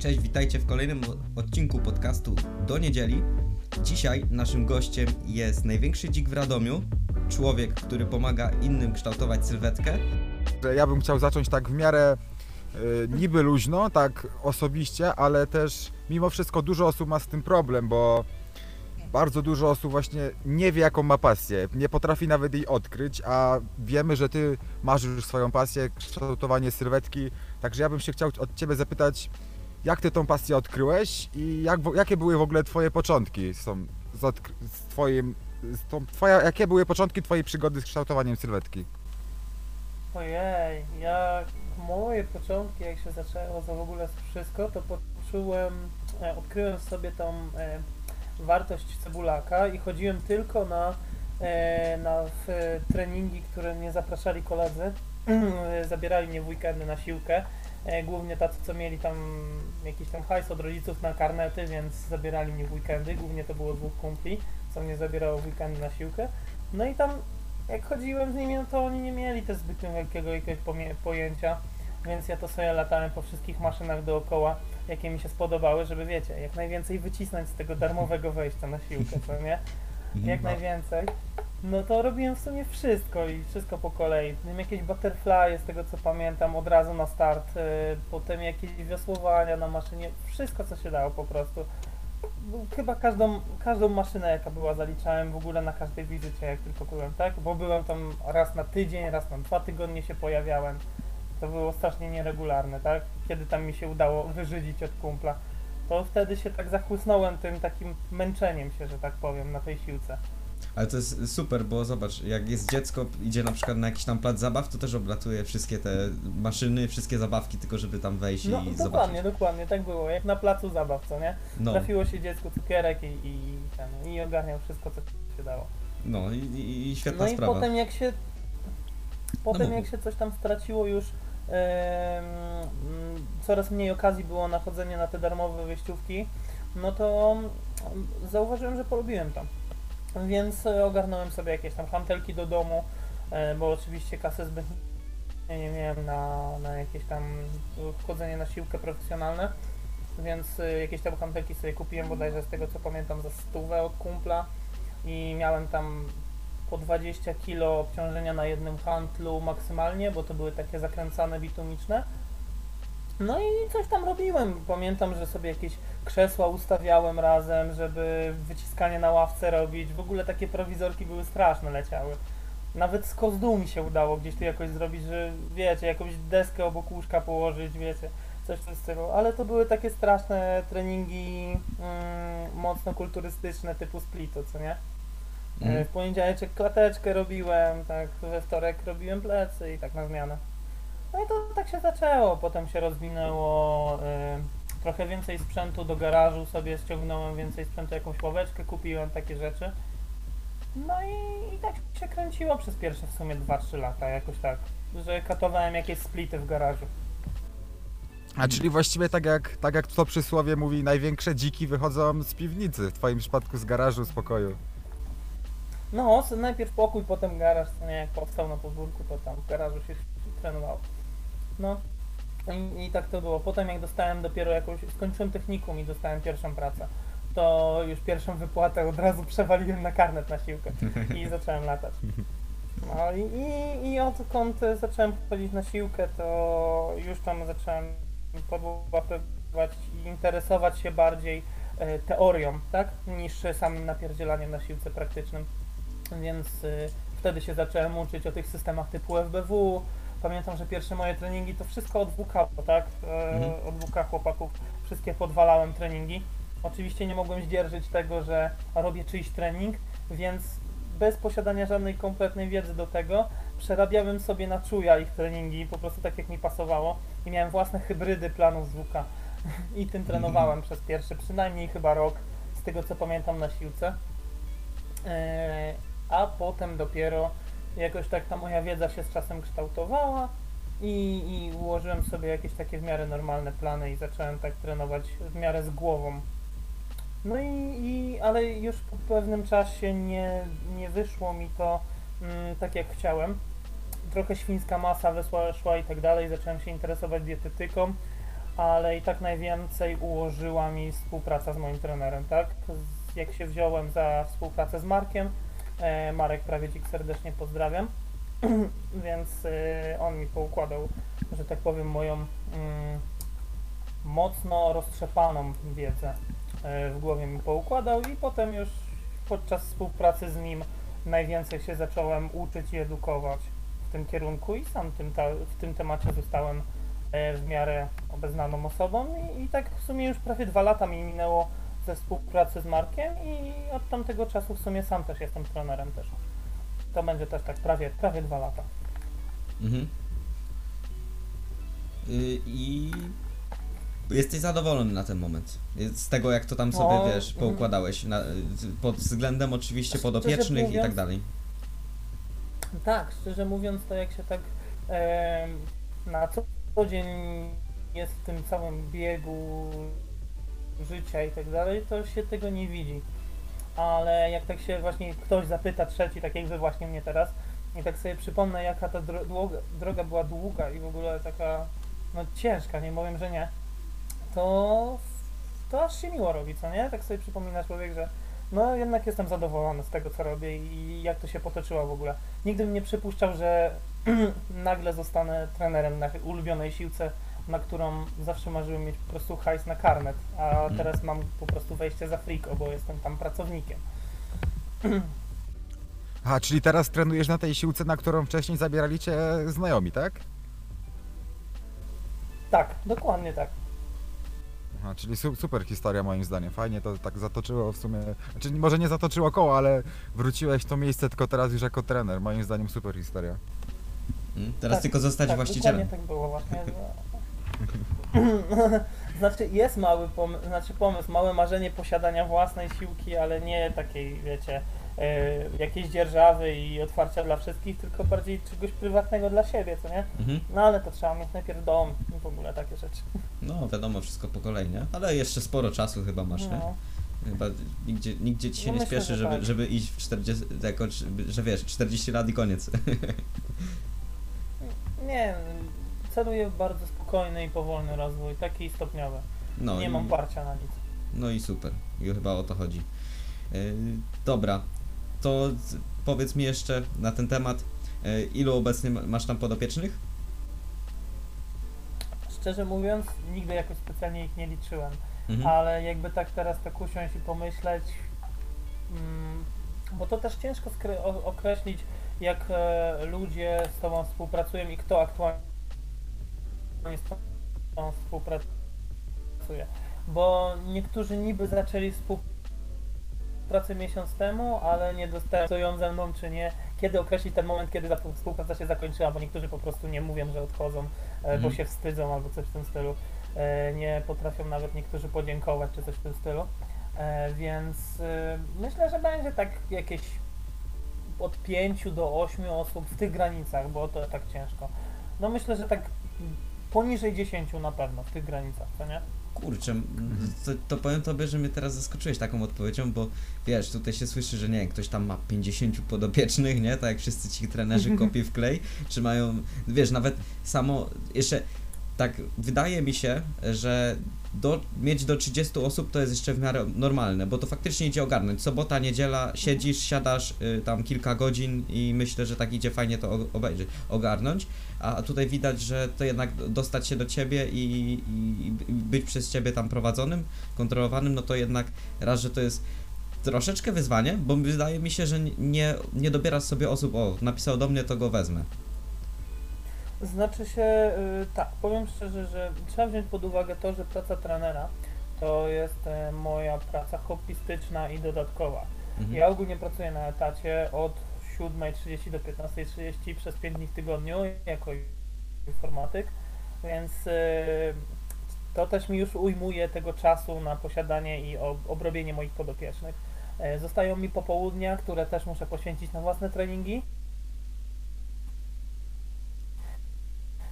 Cześć, witajcie w kolejnym odcinku podcastu do niedzieli. Dzisiaj naszym gościem jest największy dzik w Radomiu, człowiek, który pomaga innym kształtować sylwetkę. ja bym chciał zacząć tak w miarę y, niby luźno, tak osobiście, ale też mimo wszystko dużo osób ma z tym problem, bo bardzo dużo osób właśnie nie wie jaką ma pasję, nie potrafi nawet jej odkryć, a wiemy, że ty masz już swoją pasję, kształtowanie sylwetki, także ja bym się chciał od ciebie zapytać, jak ty tą pasję odkryłeś i jak, jakie były w ogóle twoje początki z, tą, z, odkry- z twoim, z tą, twoja, jakie były początki twojej przygody z kształtowaniem sylwetki? Ojej, ja moje początki, jak się zaczęło to w ogóle wszystko, to poczułem, e, odkryłem sobie tą e, wartość cebulaka i chodziłem tylko na, e, na w, treningi, które mnie zapraszali koledzy. Zabierali mnie w weekendy na siłkę. E, głównie tacy, co mieli tam jakiś tam hajs od rodziców na karnety, więc zabierali mnie w weekendy. Głównie to było dwóch kumpli, co mnie zabierało w weekendy na siłkę. No i tam jak chodziłem z nimi, no to oni nie mieli też zbyt wielkiego jakiegoś pojęcia, więc ja to sobie latałem po wszystkich maszynach dookoła, jakie mi się spodobały, żeby wiecie, jak najwięcej wycisnąć z tego darmowego wejścia na siłkę, co nie? Jak najwięcej. No to robiłem w sumie wszystko i wszystko po kolei. Miałem jakieś butterfly, z tego co pamiętam, od razu na start, y, potem jakieś wiosłowania na maszynie, wszystko co się dało po prostu. Chyba każdą, każdą maszynę jaka była zaliczałem w ogóle na każdej wizycie jak tylko byłem, tak? Bo byłem tam raz na tydzień, raz na dwa tygodnie się pojawiałem. To było strasznie nieregularne, tak? Kiedy tam mi się udało wyżydzić od kumpla. To wtedy się tak zachłysnąłem tym takim męczeniem się, że tak powiem, na tej siłce. Ale to jest super, bo zobacz, jak jest dziecko, idzie na przykład na jakiś tam plac zabaw, to też oblatuje wszystkie te maszyny, wszystkie zabawki, tylko żeby tam wejść No i dokładnie, zobaczyć. dokładnie, tak było. Jak na placu zabaw, co nie? No, Trafiło się dziecku cukierek i, i, ten, i ogarniał wszystko, co się dało. no i, i, i świetna No i sprawa. potem jak się potem No jak się coś tam straciło już coraz mniej okazji było na chodzenie na te darmowe wyjściówki, no to zauważyłem, że polubiłem to. Więc e, ogarnąłem sobie jakieś tam hantelki do domu, e, bo oczywiście kasy zbytnio nie miałem na, na jakieś tam wchodzenie na siłkę profesjonalne, więc e, jakieś tam hantelki sobie kupiłem bodajże z tego co pamiętam za stówę od kumpla i miałem tam po 20 kg obciążenia na jednym handlu maksymalnie, bo to były takie zakręcane bitumiczne. No i coś tam robiłem. Pamiętam, że sobie jakieś krzesła ustawiałem razem, żeby wyciskanie na ławce robić. W ogóle takie prowizorki były straszne, leciały. Nawet z mi się udało gdzieś tu jakoś zrobić, że wiecie, jakąś deskę obok łóżka położyć, wiecie, coś tym stylu. Ale to były takie straszne treningi mm, mocno kulturystyczne typu splito, co nie? Mhm. W poniedziałek klateczkę robiłem, tak, we wtorek robiłem plecy i tak na zmianę. No i to tak się zaczęło, potem się rozwinęło y, trochę więcej sprzętu do garażu sobie ściągnąłem więcej sprzętu, jakąś ławeczkę kupiłem, takie rzeczy. No i, i tak się kręciło przez pierwsze w sumie 2-3 lata, jakoś tak, że katowałem jakieś splity w garażu. A czyli właściwie tak jak, tak jak to przysłowie mówi, największe dziki wychodzą z piwnicy, w twoim przypadku z garażu, z pokoju. No, najpierw pokój, potem garaż, nie, jak powstał na podwórku, to tam w garażu się trenowało. No, i, i tak to było. Potem jak dostałem dopiero jakąś, skończyłem technikum i dostałem pierwszą pracę, to już pierwszą wypłatę od razu przewaliłem na karnet na siłkę i zacząłem latać. No i, i, i odkąd zacząłem chodzić na siłkę, to już tam zacząłem podłapywać i interesować się bardziej e, teorią, tak, niż samym napierdzielaniem na siłce praktycznym. Więc y, wtedy się zacząłem uczyć o tych systemach typu FBW. Pamiętam, że pierwsze moje treningi to wszystko od WK, tak? E, Mhm. Od WK chłopaków wszystkie podwalałem treningi. Oczywiście nie mogłem zdzierżyć tego, że robię czyjś trening, więc bez posiadania żadnej kompletnej wiedzy do tego, przerabiałem sobie na czuja ich treningi, po prostu tak jak mi pasowało i miałem własne hybrydy planów z WK i tym trenowałem przez pierwszy przynajmniej chyba rok, z tego co pamiętam na siłce. E, a potem dopiero jakoś tak ta moja wiedza się z czasem kształtowała i, i ułożyłem sobie jakieś takie w miarę normalne plany i zacząłem tak trenować w miarę z głową. No i, i ale już po pewnym czasie nie, nie wyszło mi to mm, tak jak chciałem. Trochę świńska masa wysła, szła i tak dalej, zacząłem się interesować dietetyką, ale i tak najwięcej ułożyła mi współpraca z moim trenerem, tak? Jak się wziąłem za współpracę z Markiem, Marek prawie Dzik serdecznie pozdrawiam, więc e, on mi poukładał, że tak powiem, moją mm, mocno roztrzepaną wiedzę e, w głowie mi poukładał i potem już podczas współpracy z nim najwięcej się zacząłem uczyć i edukować w tym kierunku i sam tym w tym temacie zostałem e, w miarę obeznaną osobą i, i tak w sumie już prawie dwa lata mi minęło ze współpracy z Markiem i od tamtego czasu w sumie sam też jestem trenerem też. To będzie też tak prawie, prawie dwa lata. Mhm. Y, I jesteś zadowolony na ten moment. Z tego, jak to tam sobie, No, wiesz, mhm. poukładałeś. Na, pod względem oczywiście podopiecznych i mówiąc- tak dalej. Tak, szczerze mówiąc, to jak się tak em, na co co dzień jest w tym całym biegu życia i tak dalej, to się tego nie widzi. Ale jak tak się właśnie ktoś zapyta trzeci, tak jak wy właśnie mnie teraz, i tak sobie przypomnę, jaka ta dro- droga, droga była długa i w ogóle taka no ciężka, nie powiem, że nie, to, to aż się miło robi, co nie? Tak sobie przypomina człowiek, że no jednak jestem zadowolony z tego, co robię i jak to się potoczyło w ogóle. Nigdy bym nie przypuszczał, że nagle zostanę trenerem na ulubionej siłce, na którą zawsze marzyłem mieć po prostu hajs na karnet, a teraz mam po prostu wejście za friko, bo jestem tam pracownikiem. Aha, czyli teraz trenujesz na tej siłce, na którą wcześniej zabierali cię znajomi, tak? Tak, dokładnie tak. Aha, czyli su super historia moim zdaniem. Fajnie to tak zatoczyło w sumie. Znaczy może nie zatoczyło koło, ale wróciłeś w to miejsce tylko teraz już jako trener. Moim zdaniem super historia. Mm? Teraz Tak, tylko zostać tak, właścicielem. Dokładnie tak było właśnie. znaczy jest mały pomysł, znaczy pomysł, małe marzenie posiadania własnej siłki, ale nie takiej, wiecie, e, jakiejś dzierżawy i otwarcia dla wszystkich, tylko bardziej czegoś prywatnego dla siebie, co nie? Mhm. No ale to trzeba mieć najpierw dom i w ogóle takie rzeczy. No, wiadomo, wszystko po kolei, nie? Ale jeszcze sporo czasu chyba masz, nie? No. Chyba nigdzie, nigdzie ci się No nie myślę, śpieszy, że żeby, tak. żeby iść w 40, jako, że wiesz, 40 lat i koniec. Nie, celuję bardzo spokojny i powolny rozwój, taki stopniowy. No, nie i, mam parcia na nic. no i super. I chyba o to chodzi. Yy, dobra, to powiedz mi jeszcze na ten temat, yy, ilu obecnie ma- masz tam podopiecznych? Szczerze mówiąc, nigdy jakoś specjalnie ich nie liczyłem. Mhm. Ale jakby tak teraz tak usiąść i pomyśleć, mm, bo to też ciężko określić, jak e, ludzie z Tobą współpracują i kto aktualnie Tobą współpracuje. Bo niektórzy niby zaczęli współpracę miesiąc temu, ale nie dostają ze mną czy nie. Kiedy określić ten moment, kiedy ta współpraca się zakończyła, bo niektórzy po prostu nie mówią, że odchodzą, e, bo Mhm. się wstydzą albo coś w tym stylu. E, nie potrafią nawet niektórzy podziękować czy coś w tym stylu. E, Więc myślę, że będzie tak jakieś od 5 do 8 osób w tych granicach, bo to tak ciężko. No myślę, że tak poniżej 10 na pewno w tych granicach, co nie? Kurczę, to, to powiem tobie, że mnie teraz zaskoczyłeś taką odpowiedzią, bo wiesz, tutaj się słyszy, że nie ktoś tam ma 50 podopiecznych, nie? Tak jak wszyscy ci trenerzy kopi w klej, czy mają, wiesz, nawet samo, jeszcze tak wydaje mi się, że do, mieć do 30 osób to jest jeszcze w miarę normalne, bo to faktycznie idzie ogarnąć. Sobota, niedziela, siedzisz, siadasz y, tam kilka godzin i myślę, że tak idzie fajnie to obejrzeć, ogarnąć, a tutaj widać, że to jednak dostać się do ciebie i, i, być przez ciebie tam prowadzonym, kontrolowanym, no to jednak raz, że to jest troszeczkę wyzwanie, bo wydaje mi się, że nie, nie dobierasz sobie osób, o, napisał do mnie, to go wezmę. Znaczy się, y, tak, powiem szczerze, że trzeba wziąć pod uwagę to, że praca trenera to jest e, moja praca hobbystyczna i dodatkowa. Mhm. Ja ogólnie pracuję na etacie od 7.30 do 15.30 przez 5 dni w tygodniu jako informatyk, więc y, to też mi już ujmuje tego czasu na posiadanie i ob- obrobienie moich podopiecznych. E, Zostają mi popołudnia, które też muszę poświęcić na własne treningi,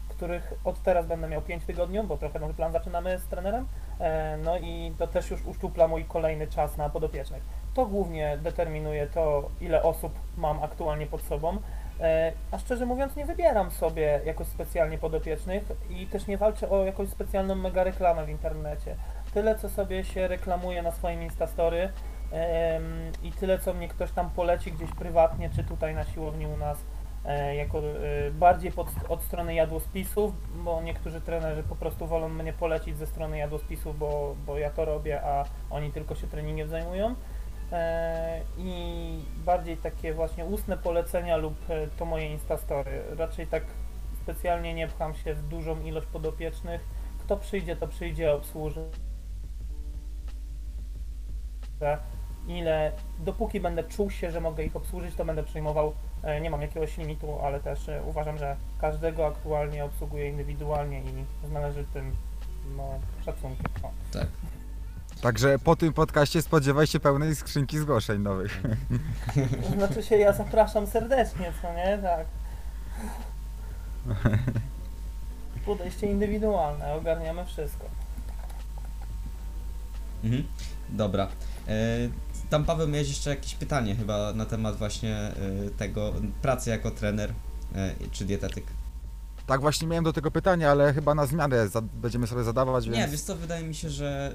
których od teraz będę miał 5 w tygodniu, bo trochę nowy plan zaczynamy z trenerem. E, No i to też już uszczupla mój kolejny czas na podopiecznych. To głównie determinuje to, ile osób mam aktualnie pod sobą. E, A szczerze mówiąc, nie wybieram sobie jakoś specjalnie podopiecznych i też nie walczę o jakąś specjalną mega reklamę w internecie. Tyle, co sobie się reklamuje na swoim Instastory i tyle, co mnie ktoś tam poleci gdzieś prywatnie, czy tutaj na siłowni u nas, e, jako e, bardziej pod, od strony jadłospisów, bo niektórzy trenerzy po prostu wolą mnie polecić ze strony jadłospisów, bo, bo ja to robię, a oni tylko się treningiem zajmują. E, I bardziej takie właśnie ustne polecenia lub e, to moje Instastory. Raczej tak specjalnie nie pcham się w dużą ilość podopiecznych. Kto przyjdzie, to przyjdzie, obsłuży. Ile, dopóki będę czuł się, że mogę ich obsłużyć, to będę przyjmował. E, Nie mam jakiegoś limitu, ale też uważam, że każdego aktualnie obsługuję indywidualnie i z należytym no, szacunkiem. Tak. Także po tym podcaście spodziewaj się pełnej skrzynki zgłoszeń nowych. Znaczy się ja zapraszam serdecznie, co nie? Tak. Podejście indywidualne, ogarniamy wszystko. Mhm. Dobra. E, tam Paweł miałeś jeszcze jakieś pytanie chyba na temat właśnie e, tego pracy jako trener e, czy dietetyk. Tak właśnie miałem do tego pytania, ale chyba na zmianę za- będziemy sobie zadawać, więc... Nie, wiesz co, wydaje mi się, że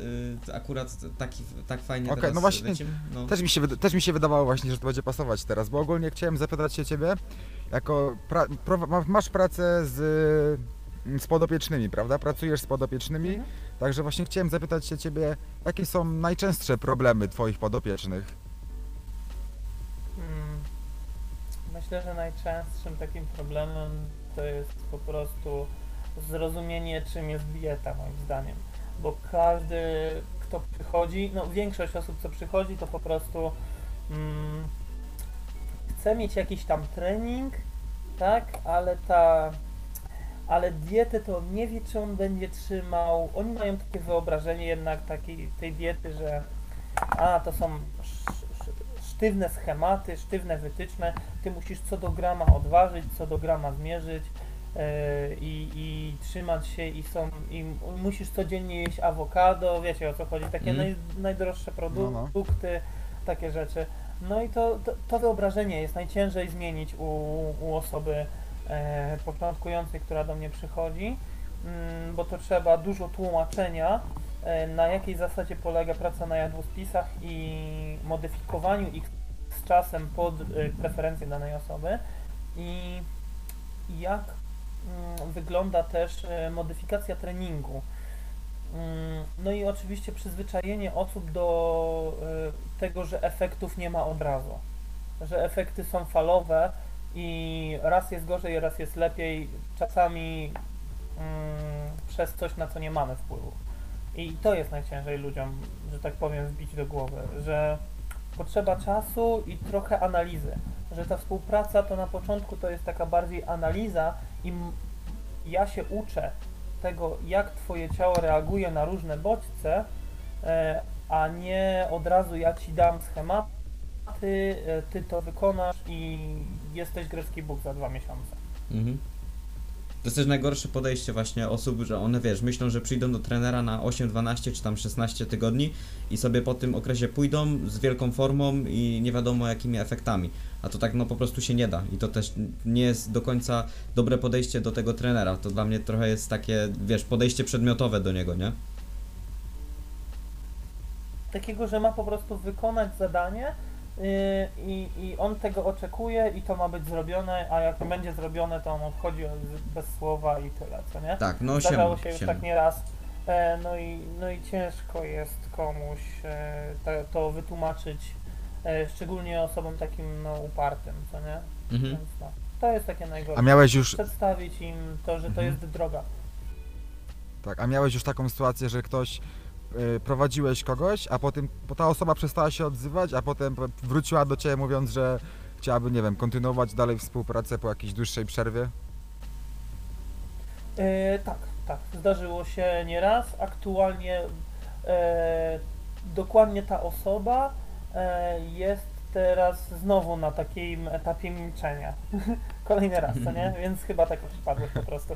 y, akurat taki, tak fajnie Okej, teraz no właśnie, lecimy. No. Też mi, się, wyda- też mi się wydawało właśnie, że to będzie pasować teraz, bo ogólnie chciałem zapytać się Ciebie, jako pra, pro, ma- masz pracę z, mm, z podopiecznymi, prawda? Pracujesz z podopiecznymi, Mhm. także właśnie chciałem zapytać się Ciebie, jakie są najczęstsze problemy Twoich podopiecznych? Mm, Myślę, że najczęstszym takim problemem to jest po prostu zrozumienie, czym jest dieta, moim zdaniem. Bo każdy, kto przychodzi, no większość osób, co przychodzi, to po prostu mm, chce mieć jakiś tam trening, tak, ale ta ale dietę to on nie wie, czy on będzie trzymał. Oni mają takie wyobrażenie jednak takiej tej diety, że a to są sztywne schematy, sztywne wytyczne. Ty musisz co do grama odważyć, co do grama zmierzyć yy, i, i trzymać się i są i musisz codziennie jeść awokado, wiecie o co chodzi, takie Mhm. naj, najdroższe No, no. produkty, takie rzeczy. No i to, to, to wyobrażenie jest najciężej zmienić u, u osoby e, początkującej, która do mnie przychodzi, mm, bo to trzeba dużo tłumaczenia, e, na jakiej zasadzie polega praca na jadłospisach i modyfikowaniu ich z czasem pod e, preferencje danej osoby i jak mm, wygląda też e, modyfikacja treningu. Mm, No i oczywiście przyzwyczajenie osób do e, tego, że efektów nie ma od razu. Że efekty są falowe i raz jest gorzej, raz jest lepiej, czasami mm, przez coś, na co nie mamy wpływu. I to jest najciężej ludziom, że tak powiem, wbić do głowy, że potrzeba czasu i trochę analizy. Że ta współpraca to na początku to jest taka bardziej analiza i ja się uczę tego, jak Twoje ciało reaguje na różne bodźce, e, a nie od razu ja Ci dam schematy, e, Ty to wykonasz i jesteś grecki Bóg za dwa miesiące. Mhm. To jest też najgorsze podejście właśnie osób, że one wiesz, myślą, że przyjdą do trenera na 8, 12 czy tam 16 tygodni i sobie po tym okresie pójdą z wielką formą i nie wiadomo jakimi efektami. A to tak no po prostu się nie da i to też nie jest do końca dobre podejście do tego trenera. To dla mnie trochę jest takie, wiesz, podejście przedmiotowe do niego, nie? Takiego, że ma po prostu wykonać zadanie i, i on tego oczekuje i to ma być zrobione, a jak nie będzie zrobione, to on odchodzi bez słowa i tyle, co nie? Tak, no Zdarzało siema, się już tak nieraz. E, no, i, no i ciężko jest komuś e, te, to wytłumaczyć, e, szczególnie osobom takim no, upartym, co nie? Mhm. Więc no, to jest takie A najgorsze. miałeś już, Przedstawić im to, że to Mhm. jest droga. tak, a miałeś już taką sytuację, że ktoś y, prowadziłeś kogoś, a potem bo ta osoba przestała się odzywać, a potem wróciła do Ciebie mówiąc, że chciałaby, nie wiem, kontynuować dalej współpracę po jakiejś dłuższej przerwie? E, tak, tak, zdarzyło się nieraz. Aktualnie e, dokładnie ta osoba e, jest teraz znowu na takim etapie milczenia. Kolejny raz, co nie? Więc chyba tak już przypadłeś po prostu.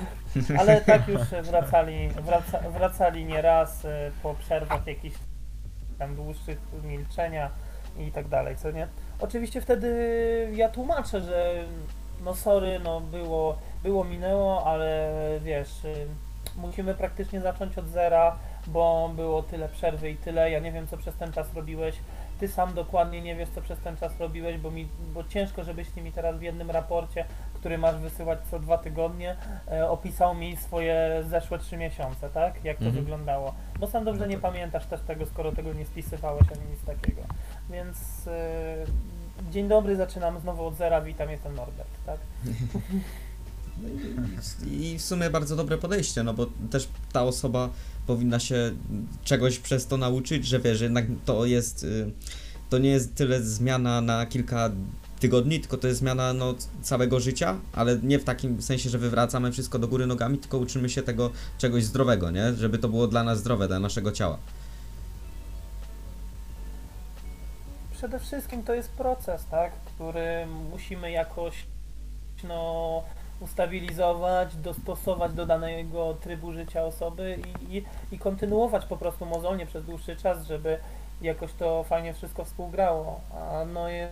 Ale tak już wracali, wraca, wracali nieraz e, po przerwach jakichś tam dłuższych milczenia i tak dalej, co nie? Oczywiście wtedy ja tłumaczę, że no sorry, no było, było minęło, ale wiesz, y, musimy praktycznie zacząć od zera, bo było tyle przerwy i tyle, ja nie wiem co przez ten czas robiłeś, ty sam dokładnie nie wiesz co przez ten czas robiłeś, bo, mi, bo ciężko żebyś ty mi teraz w jednym raporcie, który masz wysyłać co dwa tygodnie, e, opisał mi swoje zeszłe trzy miesiące, tak? Jak to Mhm. wyglądało. Bo sam dobrze No nie pamiętasz też tego, skoro tego nie spisywałeś ani nic takiego. Więc e, dzień dobry, zaczynamy znowu od zera, witam, jestem Norbert, tak? I w sumie bardzo dobre podejście, no bo też ta osoba powinna się czegoś przez to nauczyć, że wiesz, że jednak to jest, y, to nie jest tyle zmiana na kilka tygodni, tylko to jest zmiana no, całego życia, ale nie w takim sensie, że wywracamy wszystko do góry nogami, tylko uczymy się tego czegoś zdrowego, nie? Żeby to było dla nas zdrowe, dla naszego ciała. Przede wszystkim to jest proces, tak? Który musimy jakoś no, ustabilizować, dostosować do danego trybu życia osoby i, i, i kontynuować po prostu mozolnie przez dłuższy czas, żeby jakoś to fajnie wszystko współgrało. A no je-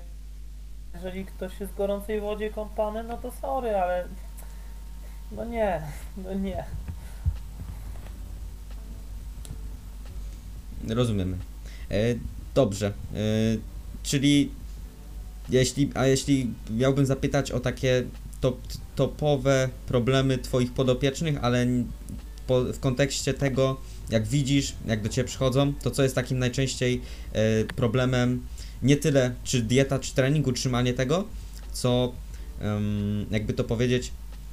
jeżeli ktoś jest w gorącej wodzie kąpany, no to sorry, ale no nie, no nie. Rozumiemy. E, dobrze. E, czyli jeśli, a jeśli miałbym zapytać o takie top, topowe problemy Twoich podopiecznych, ale po, w kontekście tego, jak widzisz, jak do Ciebie przychodzą, to co jest takim najczęściej e, problemem, nie tyle czy dieta, czy trening, utrzymanie tego, co jakby to powiedzieć,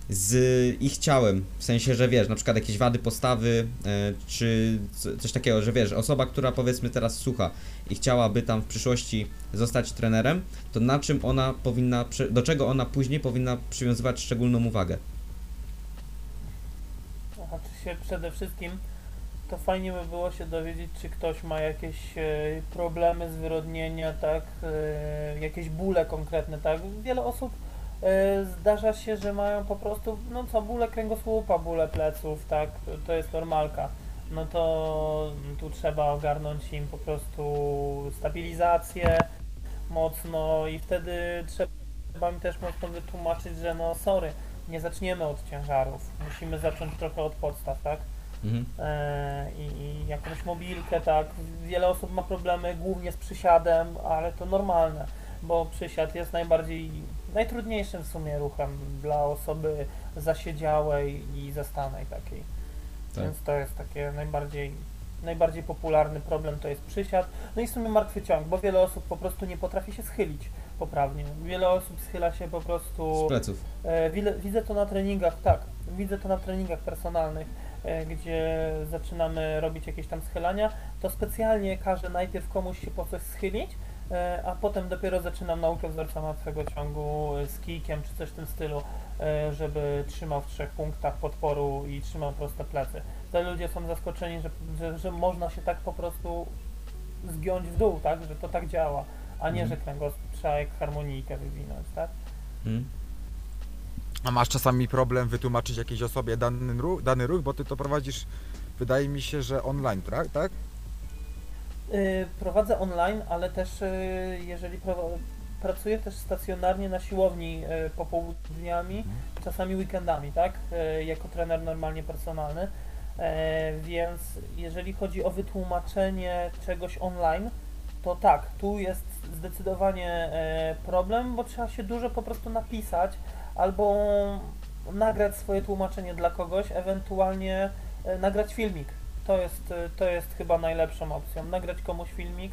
z ich ciałem, w sensie, że wiesz, na przykład jakieś wady postawy, e, czy co- coś takiego, że wiesz, osoba, która powiedzmy teraz słucha i chciałaby tam w przyszłości zostać trenerem, to na czym ona powinna, do czego ona później powinna przywiązywać szczególną uwagę? Znaczy się przede wszystkim to fajnie by było się dowiedzieć, czy ktoś ma jakieś e, problemy zwyrodnienia, tak, e, jakieś bóle konkretne, tak. Wiele osób zdarza się, że mają po prostu, no co, bóle kręgosłupa, bóle pleców, tak, to jest normalka. No to tu trzeba ogarnąć im po prostu stabilizację mocno i wtedy trzeba im też mocno wytłumaczyć, że no sorry, nie zaczniemy od ciężarów, musimy zacząć trochę od podstaw, tak? Mhm. E, i, i jakąś mobilkę, tak. Wiele osób ma problemy głównie z przysiadem, ale to normalne, bo przysiad jest najbardziej, najtrudniejszym w sumie ruchem dla osoby zasiedziałej i zastanej takiej. Tak. Więc to jest takie najbardziej, najbardziej popularny problem, to jest przysiad. No i w sumie martwy ciąg, bo wiele osób po prostu nie potrafi się schylić poprawnie. Wiele osób schyla się po prostu... Z pleców. E, widzę, to na treningach, tak, widzę to na treningach personalnych, e, gdzie zaczynamy robić jakieś tam schylania, to specjalnie każę najpierw komuś się po coś schylić, a potem dopiero zaczynam naukę wzorca martwego ciągu e, z kijkiem czy coś w tym stylu, e, żeby trzymał w trzech punktach podporu i trzymał proste plecy. To ludzie są zaskoczeni, że, że, że można się tak po prostu zgiąć w dół, tak, że to tak działa, a nie, Mhm. że kręgosłup trzeba jak harmonijkę wywinąć, tak. Mhm. A masz czasami problem wytłumaczyć jakiejś osobie dany ruch, dany ruch, bo ty to prowadzisz, wydaje mi się, że online, tak? Y, Prowadzę online, ale też y, jeżeli pracuję też stacjonarnie na siłowni y, popołudniami, czasami weekendami, tak? Jako trener normalnie personalny. E, Więc jeżeli chodzi o wytłumaczenie czegoś online, to tak, tu jest zdecydowanie e, problem, bo trzeba się dużo po prostu napisać albo nagrać swoje tłumaczenie dla kogoś, ewentualnie e, nagrać filmik. To jest, e, to jest chyba najlepszą opcją. Nagrać komuś filmik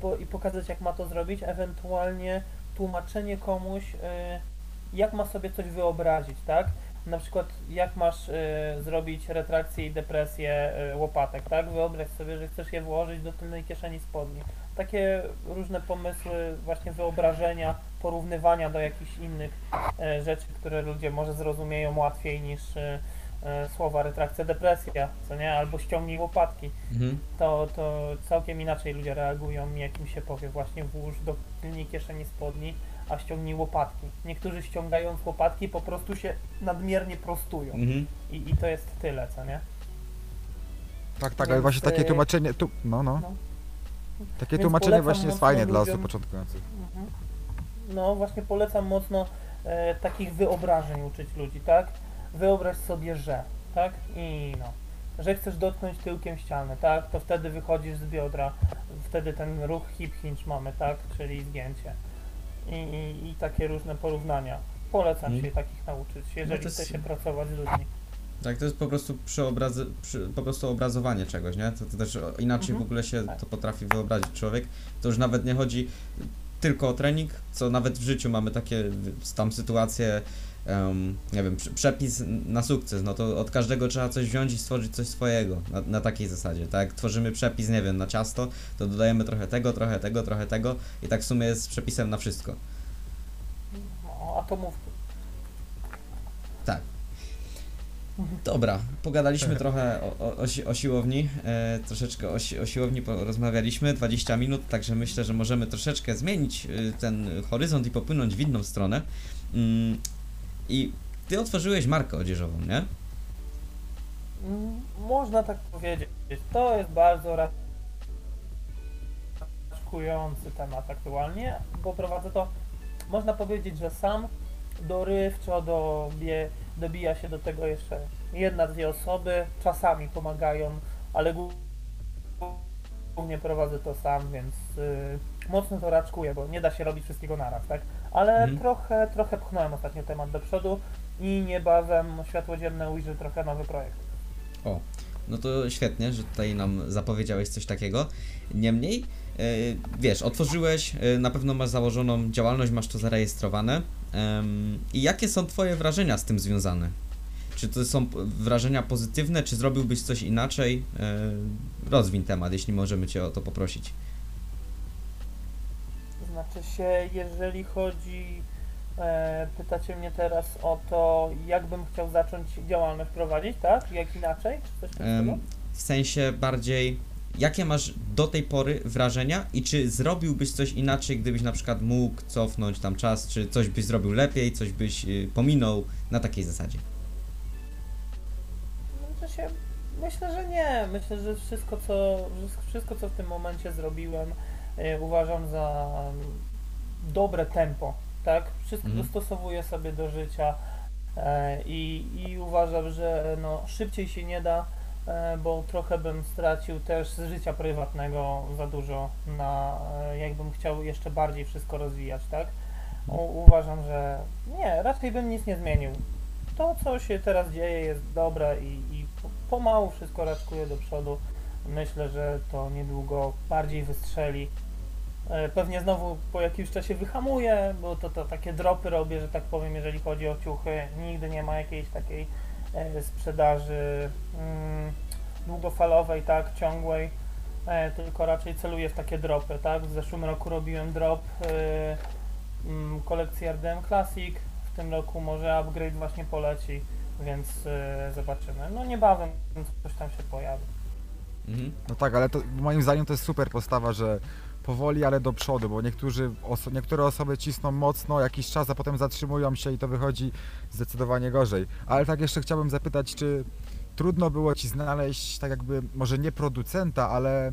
po, i pokazać, jak ma to zrobić, ewentualnie tłumaczenie komuś, e, jak ma sobie coś wyobrazić, tak? Na przykład, jak masz zrobić retrakcję i depresję łopatek, tak? Wyobraź sobie, że chcesz je włożyć do tylnej kieszeni spodni. Takie różne pomysły, właśnie wyobrażenia, porównywania do jakichś innych rzeczy, które ludzie może zrozumieją łatwiej niż słowa retrakcja, depresja, co nie? Albo ściągnij łopatki. Mhm. To, to całkiem inaczej ludzie reagują, jak im się powie właśnie włóż do tylnej kieszeni spodni, a ściągnij łopatki. Niektórzy ściągając łopatki po prostu się nadmiernie prostują. Mhm. I, I to jest tyle, co nie? Tak, tak, Więc, ale właśnie takie y, tłumaczenie, tu, no, no. No. Takie Więc tłumaczenie właśnie jest fajnie dla osób początkujących. Mhm. No właśnie polecam mocno e, takich wyobrażeń uczyć ludzi, tak? Wyobraź sobie, że, tak? I no, że chcesz dotknąć tyłkiem ściany, tak? To wtedy wychodzisz z biodra, wtedy ten ruch hip hinge mamy, tak? Czyli zgięcie. I, i, i takie różne porównania. Polecam Mhm. się takich nauczyć, jeżeli to jest- chce się pracować z ludźmi. Tak, to jest po prostu przeobrazy, przy, po prostu obrazowanie czegoś, nie? To, to też inaczej Mhm. w ogóle się Tak. to potrafi wyobrazić człowiek. To już nawet nie chodzi tylko o trening, co nawet w życiu mamy takie tam sytuacje, em, nie wiem, prze- przepis na sukces, no to od każdego trzeba coś wziąć i stworzyć coś swojego, na, na takiej zasadzie, tak? Jak tworzymy przepis, nie wiem, na ciasto, to dodajemy trochę tego, trochę tego, trochę tego i tak w sumie jest z przepisem na wszystko. No, atomówki. Tak. Dobra, pogadaliśmy trochę o, o, o, si- o siłowni, e, troszeczkę o, si- o siłowni porozmawialiśmy, 20 minut, także myślę, że możemy troszeczkę zmienić e, ten horyzont i popłynąć w inną stronę. Mm, I ty otworzyłeś markę odzieżową, nie? Mm, Można tak powiedzieć. To jest bardzo raczkujący temat aktualnie, bo prowadzę to, można powiedzieć, że sam dorywczo dobie, dobija się do tego jeszcze jedna, dwie osoby, czasami pomagają, ale głó- głównie prowadzę to sam, więc y, mocno to raczkuję, bo nie da się robić wszystkiego naraz, tak? Ale Mhm. trochę, trochę pchnąłem ostatnio temat do przodu i niebawem światło dzienne ujrzy trochę nowy projekt. O, no to świetnie, że tutaj nam zapowiedziałeś coś takiego. Niemniej, e, wiesz, otworzyłeś, e, na pewno masz założoną działalność, masz to zarejestrowane. I jakie są Twoje wrażenia z tym związane? Czy to są wrażenia pozytywne, czy zrobiłbyś coś inaczej? E, Rozwiń temat, jeśli możemy Cię o to poprosić. Znaczy się, jeżeli chodzi, e, pytacie mnie teraz o to, jakbym chciał zacząć działalność prowadzić, tak? Jak inaczej? Czy coś takiego? W sensie bardziej, jakie masz do tej pory wrażenia i czy zrobiłbyś coś inaczej, gdybyś na przykład mógł cofnąć tam czas, czy coś byś zrobił lepiej, coś byś y, pominął na takiej zasadzie? Znaczy się, myślę, że nie. Myślę, że wszystko, co, wszystko, co w tym momencie zrobiłem, uważam za mm, dobre tempo, tak? Wszystko Mhm. dostosowuję sobie do życia e, i, i uważam, że no, szybciej się nie da, e, bo trochę bym stracił też z życia prywatnego za dużo na, e, jakbym chciał jeszcze bardziej wszystko rozwijać, tak? U, uważam, że nie, raczej bym nic nie zmienił. To, co się teraz dzieje, jest dobre i, i po- pomału wszystko raczkuje do przodu. Myślę, że to niedługo bardziej wystrzeli. E, Pewnie znowu po jakimś czasie wyhamuje, bo to, to takie dropy robię, że tak powiem, jeżeli chodzi o ciuchy. Nigdy nie ma jakiejś takiej e, sprzedaży mm, długofalowej, tak, ciągłej, e, tylko raczej celuję w takie dropy, tak. W zeszłym roku robiłem drop mm, kolekcji RDM Classic, w tym roku może upgrade właśnie poleci, więc zobaczymy. No niebawem coś tam się pojawi. Mhm. No tak, ale to moim zdaniem to jest super postawa, że powoli, ale do przodu, bo niektórzy, oso- niektóre osoby cisną mocno jakiś czas, a potem zatrzymują się i to wychodzi zdecydowanie gorzej. Ale tak jeszcze chciałbym zapytać, czy trudno było Ci znaleźć tak jakby, może nie producenta, ale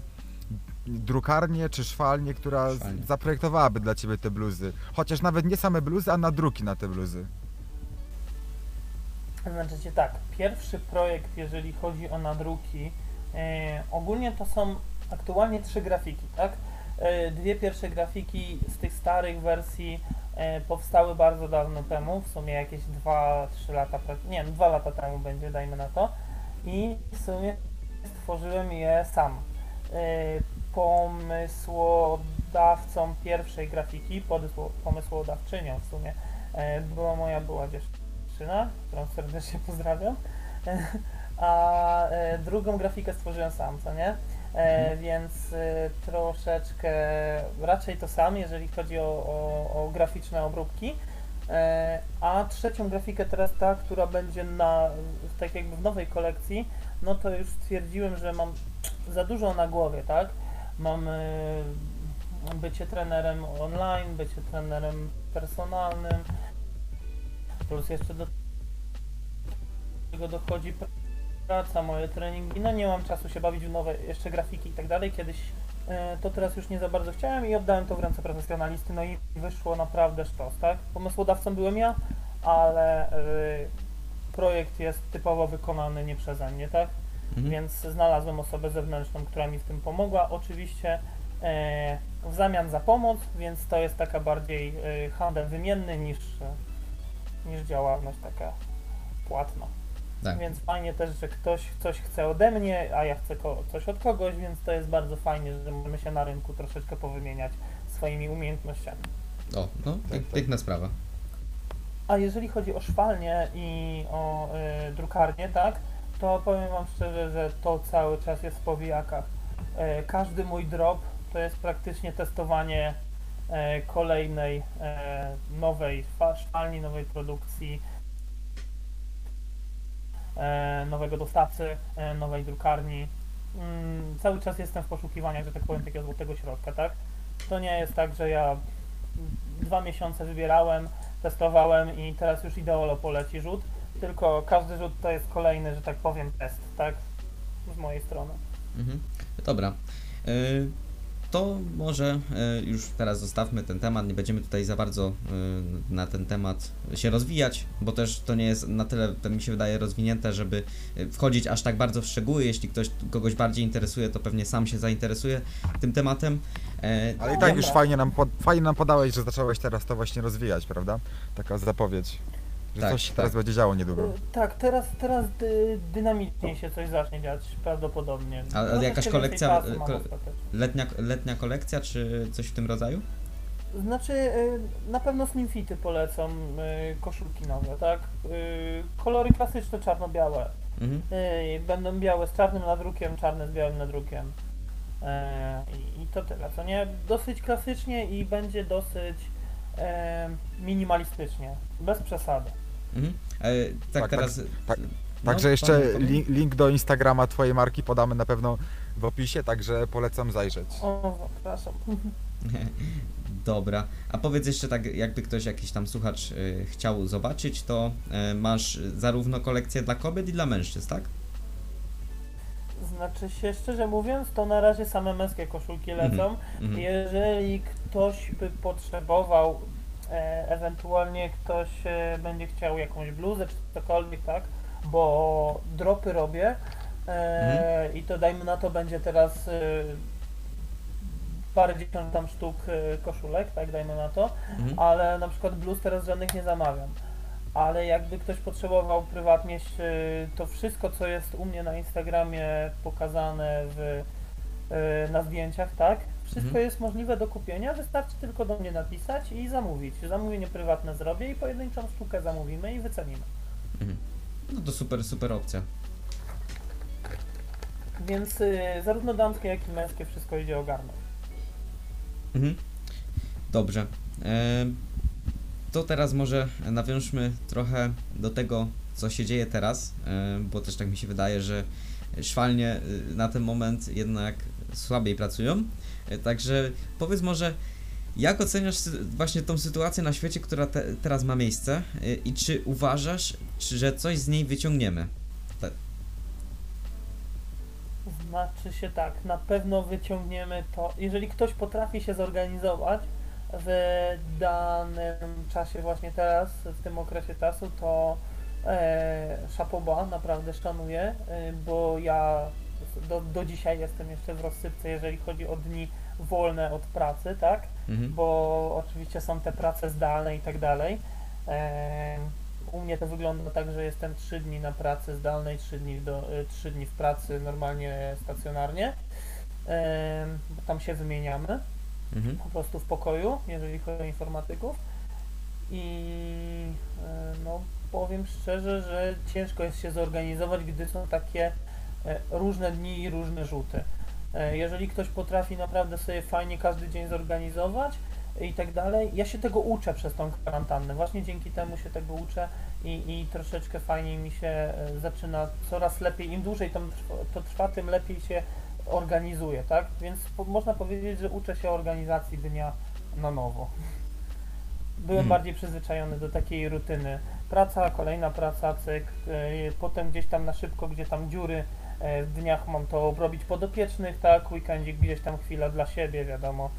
drukarnię czy szwalnię, która Szwalnię. zaprojektowałaby dla Ciebie te bluzy. Chociaż nawet nie same bluzy, a nadruki na te bluzy. Znaczy tak, pierwszy projekt, jeżeli chodzi o nadruki, e, ogólnie to są aktualnie trzy grafiki, tak? E, dwie pierwsze grafiki z tych starych wersji e, powstały bardzo dawno temu, w sumie jakieś 2-3 lata, nie wiem, 2 lata temu będzie, dajmy na to. I w sumie stworzyłem je sam. E, pomysłodawcą pierwszej grafiki, pomysłodawczynią w sumie, była moja była dziewczyna, którą serdecznie pozdrawiam. A drugą grafikę stworzyłem sam, co nie? E, więc e, troszeczkę raczej to sam, jeżeli chodzi o, o, o graficzne obróbki. E, a trzecią grafikę teraz ta, która będzie na, tak jakby w nowej kolekcji, no to już stwierdziłem, że mam za dużo na głowie, tak? Mam e, bycie trenerem online, bycie trenerem personalnym, plus jeszcze do tego dochodzi praca, moje treningi, no nie mam czasu się bawić w nowe jeszcze grafiki i tak dalej, kiedyś e, to teraz już nie za bardzo chciałem i oddałem to w ręce profesjonalisty, no i wyszło naprawdę sztos, tak? Pomysłodawcą byłem ja, ale e, projekt jest typowo wykonany nie przeze mnie, tak? Mhm. Więc znalazłem osobę zewnętrzną, która mi w tym pomogła. Oczywiście e, w zamian za pomoc, więc to jest taka bardziej handel wymienny niż, niż działalność taka płatna. Tak. Więc fajnie też, że ktoś coś chce ode mnie, a ja chcę ko- coś od kogoś, więc to jest bardzo fajnie, że możemy się na rynku troszeczkę powymieniać swoimi umiejętnościami. O, no, Tak, tak. piękna sprawa. A jeżeli chodzi o szwalnię i o y, drukarnię, tak, to powiem Wam szczerze, że to cały czas jest w powijakach. E, każdy mój drop to jest praktycznie testowanie e, kolejnej e, nowej szwalni, nowej produkcji, nowego dostawcy, e, nowej drukarni. Mm, cały czas jestem w poszukiwaniach, że tak powiem, takiego złotego środka, tak? To nie jest tak, że ja dwa miesiące wybierałem, testowałem i teraz już ideolo poleci rzut, tylko każdy rzut to jest kolejny, że tak powiem, test, tak? Z mojej strony. Mhm. Dobra. Y, To może y, już teraz zostawmy ten temat, nie będziemy tutaj za bardzo y, na ten temat się rozwijać, bo też to nie jest na tyle, to mi się wydaje, rozwinięte, żeby y, wchodzić aż tak bardzo w szczegóły. Jeśli ktoś kogoś bardziej interesuje, to pewnie sam się zainteresuje tym tematem. E, Ale i tak już fajnie nam, fajnie nam podałeś, że zacząłeś teraz to właśnie rozwijać, prawda? Taka zapowiedź, że Tak, coś się tak. teraz będzie działo niedługo. Y, Tak, teraz, teraz dy, dynamicznie się coś zacznie dziać, prawdopodobnie. A- a Troszeczkę jakaś kolekcja, czasu mam ko- ostatecznie. letnia, letnia kolekcja, czy coś w tym rodzaju? Znaczy, y, na pewno Slimfity polecą, y, koszulki nowe, tak? Y, Kolory klasyczne, czarno-białe. Mhm. Y, Będą białe z czarnym nadrukiem, czarne z białym nadrukiem. I, to tyle, co nie? Dosyć klasycznie i będzie dosyć minimalistycznie, bez przesady. Mhm. E, tak, Tak, teraz. tak. no, Także jeszcze link, link do Instagrama twojej marki podamy na pewno w opisie, także polecam zajrzeć. O, zapraszam. Dobra. A powiedz jeszcze tak, jakby ktoś, jakiś tam słuchacz y, chciał zobaczyć, to y, masz zarówno kolekcję dla kobiet i dla mężczyzn, tak? Znaczy się, szczerze mówiąc, to na razie same męskie koszulki lecą. Mhm. Jeżeli ktoś by potrzebował, e, ewentualnie ktoś e, będzie chciał jakąś bluzę czy cokolwiek, tak? Bo dropy robię e, i to dajmy na to będzie teraz e, parę dziesiąt tam sztuk e, koszulek, tak? Dajmy na to, Mhm. ale na przykład bluz teraz żadnych nie zamawiam. Ale jakby ktoś potrzebował prywatnie to wszystko, co jest u mnie na Instagramie pokazane w, e, na zdjęciach, tak? Wszystko Mhm. jest możliwe do kupienia, wystarczy tylko do mnie napisać i zamówić. Zamówienie prywatne zrobię i pojedynczą sztukę zamówimy i wycenimy. Mhm. No to super, super opcja. Więc y, zarówno damskie, jak i męskie wszystko idzie ogarnąć. Mhm. Dobrze. E, to teraz może nawiążmy trochę do tego, co się dzieje teraz, e, bo też tak mi się wydaje, że szwalnie y, na ten moment jednak słabiej pracują. E, Także powiedz może, jak oceniasz właśnie tą sytuację na świecie, która te, teraz ma miejsce i czy uważasz, czy, że coś z niej wyciągniemy? Znaczy się tak, na pewno wyciągniemy to. Jeżeli ktoś potrafi się zorganizować w danym czasie, właśnie teraz, w tym okresie czasu, to e, szapoba, naprawdę szanuję, e, bo ja do, do dzisiaj jestem jeszcze w rozsypce, jeżeli chodzi o dni wolne od pracy, tak? Mhm. bo oczywiście są te prace zdalne i tak dalej. Em, U mnie to wygląda tak, że jestem 3 dni na pracy zdalnej, 3 dni, do, y, 3 dni w pracy normalnie stacjonarnie. Bo Tam się wymieniamy Mhm. po prostu w pokoju, jeżeli chodzi o informatyków. I e, no, powiem szczerze, że ciężko jest się zorganizować, gdy są takie e, różne dni i różne rzuty. E, Jeżeli ktoś potrafi naprawdę sobie fajnie każdy dzień zorganizować i tak dalej, ja się tego uczę przez tą kwarantannę. Właśnie dzięki temu się tego uczę i, i troszeczkę fajniej mi się zaczyna coraz lepiej. Im dłużej to trwa, to trwa, tym lepiej się organizuje, tak? Więc po, można powiedzieć, że uczę się organizacji dnia na nowo. Byłem Mhm. bardziej przyzwyczajony do takiej rutyny. Praca, kolejna praca, cyk, yy, potem gdzieś tam na szybko, gdzie tam dziury e, w dniach mam to obrobić podopiecznych, tak, weekendzik gdzieś tam chwila dla siebie, wiadomo.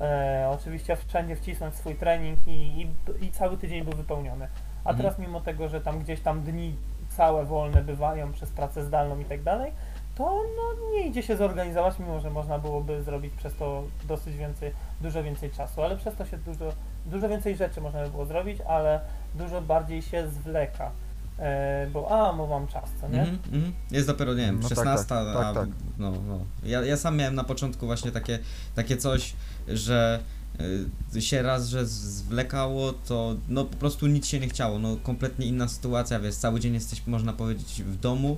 E, oczywiście wszędzie wcisnąć swój trening i, i, i cały tydzień był wypełniony. A Mhm. teraz mimo tego, że tam gdzieś tam dni całe wolne bywają przez pracę zdalną i tak dalej, to no, nie idzie się zorganizować, mimo że można byłoby zrobić przez to dosyć więcej, dużo więcej czasu, ale przez to się dużo, dużo więcej rzeczy można by było zrobić, ale dużo bardziej się zwleka. E, bo a, bo mam czas, co nie? Mhm, mhm. Jest dopiero, nie wiem, No tak, 16, tak, tak, a, tak. no, no. Ja, ja sam miałem na początku właśnie takie, takie coś, że y, się raz, że zwlekało, to no po prostu nic się nie chciało, no kompletnie inna sytuacja, wiesz, cały dzień jesteś, można powiedzieć, w domu,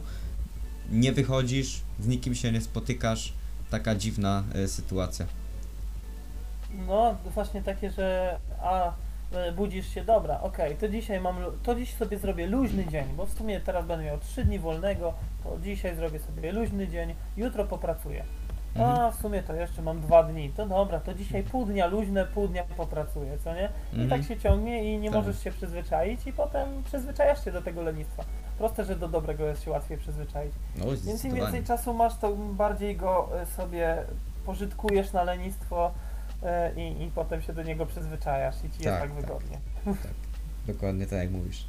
nie wychodzisz, z nikim się nie spotykasz, taka dziwna y, sytuacja. No, właśnie takie, że a e, budzisz się, dobra, okej, to dzisiaj mam, lu- to dziś sobie zrobię luźny dzień, bo w sumie teraz będę miał 3 dni wolnego, to dzisiaj zrobię sobie luźny dzień, jutro popracuję. A Mhm. w sumie to jeszcze mam dwa dni, to dobra, to dzisiaj pół dnia luźne, pół dnia popracuję, co nie? I Mhm. tak się ciągnie i nie Tak. możesz się przyzwyczaić i potem przyzwyczajasz się do tego lenistwa. Proste, że do dobrego jest się łatwiej przyzwyczaić. No, Więc im więcej czasu masz, to bardziej go e, sobie pożytkujesz na lenistwo e, i, i potem się do niego przyzwyczajasz i ci jest Tak, tak tak. wygodnie. Dokładnie tak jak mówisz.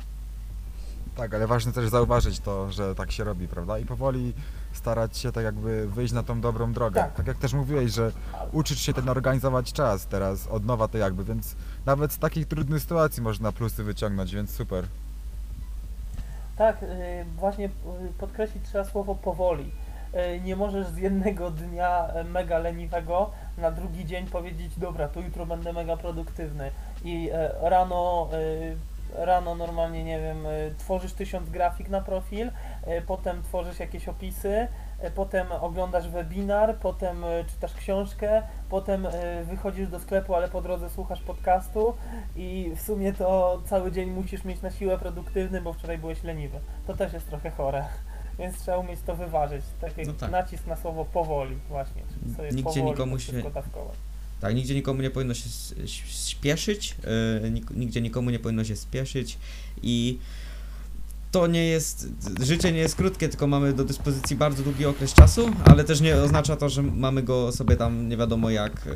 Tak, ale ważne też zauważyć to, że tak się robi, prawda? I powoli starać się tak jakby wyjść na tą dobrą drogę. Tak. Tak, jak też mówiłeś, że uczysz się ten organizować czas teraz od nowa to jakby, więc nawet z takich trudnych sytuacji można plusy wyciągnąć, więc super. Tak, y, właśnie y, podkreślić trzeba słowo powoli. Y, Nie możesz z jednego dnia e, mega leniwego na drugi dzień powiedzieć, dobra, to jutro będę mega produktywny. I e, rano, rano normalnie, nie wiem, tworzysz tysiąc grafik na profil, potem tworzysz jakieś opisy, potem oglądasz webinar, potem y, czytasz książkę, potem y, wychodzisz do sklepu, ale po drodze słuchasz podcastu i w sumie to cały dzień musisz mieć na siłę produktywny, bo wczoraj byłeś leniwy. To też jest trochę chore. Więc trzeba umieć to wyważyć. Tak jak No tak. nacisk na słowo powoli właśnie. Nigdzie powoli nikomu się-. Tak, nigdzie nikomu nie powinno się s- ś- śpieszyć, yy, nigdzie nikomu nie powinno się spieszyć i to nie jest, życie nie jest krótkie, tylko mamy do dyspozycji bardzo długi okres czasu, ale też nie oznacza to, że mamy go sobie tam nie wiadomo jak,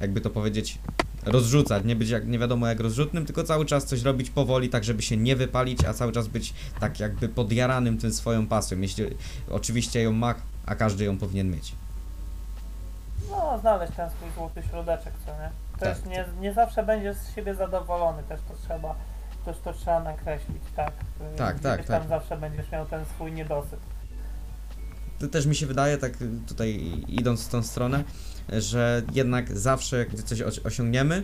jakby to powiedzieć, rozrzucać, nie być jak nie wiadomo jak rozrzutnym, tylko cały czas coś robić powoli, tak żeby się nie wypalić, a cały czas być tak jakby podjaranym tym swoją pasją, jeśli oczywiście ją ma, a każdy ją powinien mieć. No, znaleźć ten swój złoty środeczek, co nie? Też Tak, nie, nie zawsze będziesz z siebie zadowolony, też to trzeba, też to trzeba nakreślić, tak? Tak, tak, Gdzieś tam tak. zawsze będziesz miał ten swój niedosyt. To też mi się wydaje, tak tutaj idąc w tą stronę, że jednak zawsze, gdy coś osi- osiągniemy,